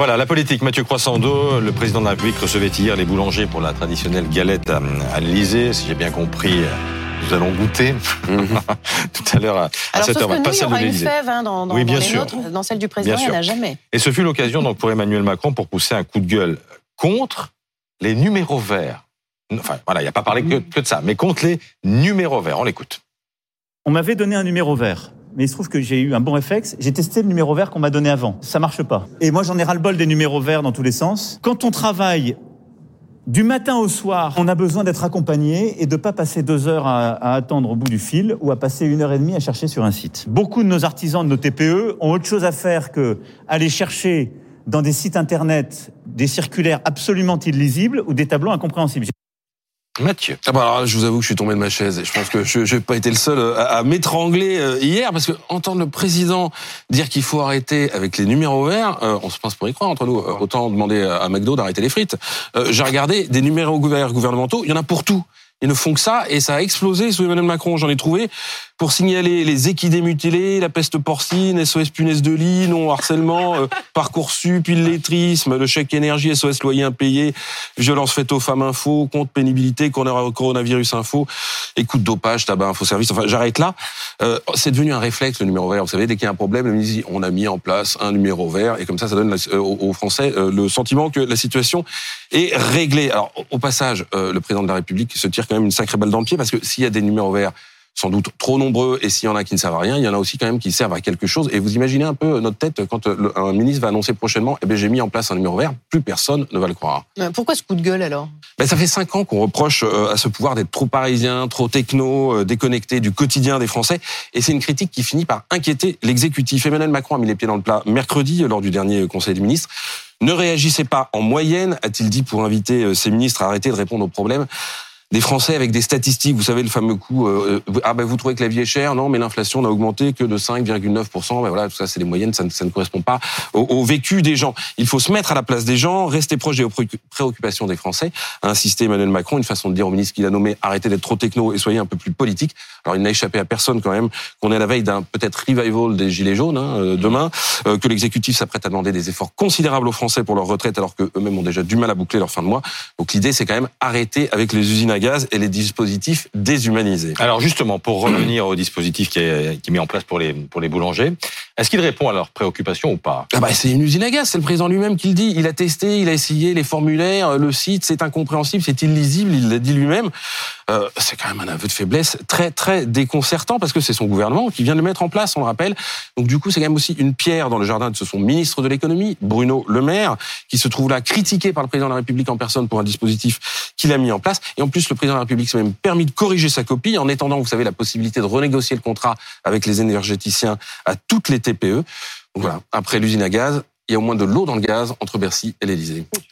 Voilà, la politique. Mathieu Croissando, le président de la République recevait hier les boulangers pour la traditionnelle galette à, l'Elysée. Si j'ai bien compris, nous allons goûter mhm. tout à l'heure à, 7h20. Pas celle de l'Élysée. Hein, dans, dans, oui, bien sûr. dans celle du président, il n'y en a jamais. Et ce fut l'occasion donc pour Emmanuel Macron pour pousser un coup de gueule contre les numéros verts. Enfin, voilà, il n'y a pas parlé que, que de ça, mais contre les numéros verts. On l'écoute. On m'avait donné un numéro vert mais il se trouve que j'ai eu un bon réflexe. J'ai testé le numéro vert qu'on m'a donné avant. Ça marche pas. Et moi, j'en ai ras-le-bol des numéros verts dans tous les sens. Quand on travaille du matin au soir, on a besoin d'être accompagné et de pas passer deux heures à, attendre au bout du fil ou à passer une heure et demie à chercher sur un site. Beaucoup de nos artisans, de nos TPE, ont autre chose à faire que aller chercher dans des sites internet des circulaires absolument illisibles ou des tableaux incompréhensibles. Mathieu. Ah bah je vous avoue que je suis tombé de ma chaise et je pense que je n'ai pas été le seul euh, à, m'étrangler euh, hier parce que entendre le président dire qu'il faut arrêter avec les numéros verts, euh, on se pense pour y croire entre nous. Autant demander à McDo d'arrêter les frites. J'ai regardé des numéros verts gouvernementaux, il y en a pour tout. Ils ne font que ça et ça a explosé sous Emmanuel Macron. J'en ai trouvé pour signaler les équidés mutilés, la peste porcine, SOS punaise de lit, non harcèlement, euh, parcoursup, illettrisme, le chèque énergie, SOS loyer impayé, violence faite aux femmes info, compte pénibilité, coronavirus info, écoute dopage, tabac info service. Enfin, j'arrête là. Euh, c'est devenu un réflexe le numéro vert. Vous savez, dès qu'il y a un problème, on a mis en place un numéro vert et comme ça, ça donne euh, aux Français euh, le sentiment que la situation est réglée. Alors, au passage, le président de la République se tire quand même une sacrée balle dans le pied parce que s'il y a des numéros verts sans doute trop nombreux, et s'il y en a qui ne servent à rien, il y en a aussi quand même qui servent à quelque chose. Et vous imaginez un peu notre tête quand euh, un ministre va annoncer prochainement, eh bien, j'ai mis en place un numéro vert, plus personne ne va le croire. Pourquoi ce coup de gueule alors? Ben, Ça fait cinq ans qu'on reproche euh, à ce pouvoir d'être trop parisien, trop techno, euh, déconnecté du quotidien des Français. Et c'est une critique qui finit par inquiéter l'exécutif. Emmanuel Macron a mis les pieds dans le plat mercredi lors du dernier Conseil des ministres. Ne réagissez pas en moyenne, a-t-il dit pour inviter ses ministres à arrêter de répondre aux problèmes des Français avec des statistiques. Vous savez le fameux coup euh, euh, ah ben vous trouvez que la vie est chère Non, mais l'inflation n'a augmenté que de 5,9 Ben voilà, tout ça c'est des moyennes, ça ne, correspond pas au, vécu des gens. Il faut se mettre à la place des gens, rester proche des préoccupations des Français. A insisté Emmanuel Macron, une façon de dire au ministre qu'il a nommé arrêtez d'être trop techno et soyez un peu plus politique. Alors il n'a échappé à personne quand même qu'on est à la veille d'un peut-être revival des gilets jaunes hein, euh, demain, que l'exécutif s'apprête à demander des efforts considérables aux Français pour leur retraite alors qu'eux-mêmes ont déjà du mal à boucler leur fin de mois. Donc l'idée c'est quand même arrêter avec les usines gaz et les dispositifs déshumanisés. Alors justement, pour revenir au dispositif qui est, qui est mis en place pour les, pour les boulangers, est-ce qu'il répond à leurs préoccupations ou pas? Ah bah, C'est une usine à gaz, c'est le président lui-même qui le dit. Il a testé, il a essayé les formulaires, le site, c'est incompréhensible, c'est illisible, il l'a dit lui-même. Euh, c'est quand même un aveu de faiblesse très très déconcertant parce que c'est son gouvernement qui vient de le mettre en place, on le rappelle. Donc du coup, c'est quand même aussi une pierre dans le jardin de son ministre de l'économie, Bruno Le Maire, qui se trouve là critiqué par le président de la République en personne pour un dispositif qu'il a mis en place. Et en plus, le président de la République s'est même permis de corriger sa copie en étendant, vous savez, la possibilité de renégocier le contrat avec les énergéticiens à toutes les Voilà, après l'usine à gaz, il y a au moins de l'eau dans le gaz entre Bercy et l'Elysée.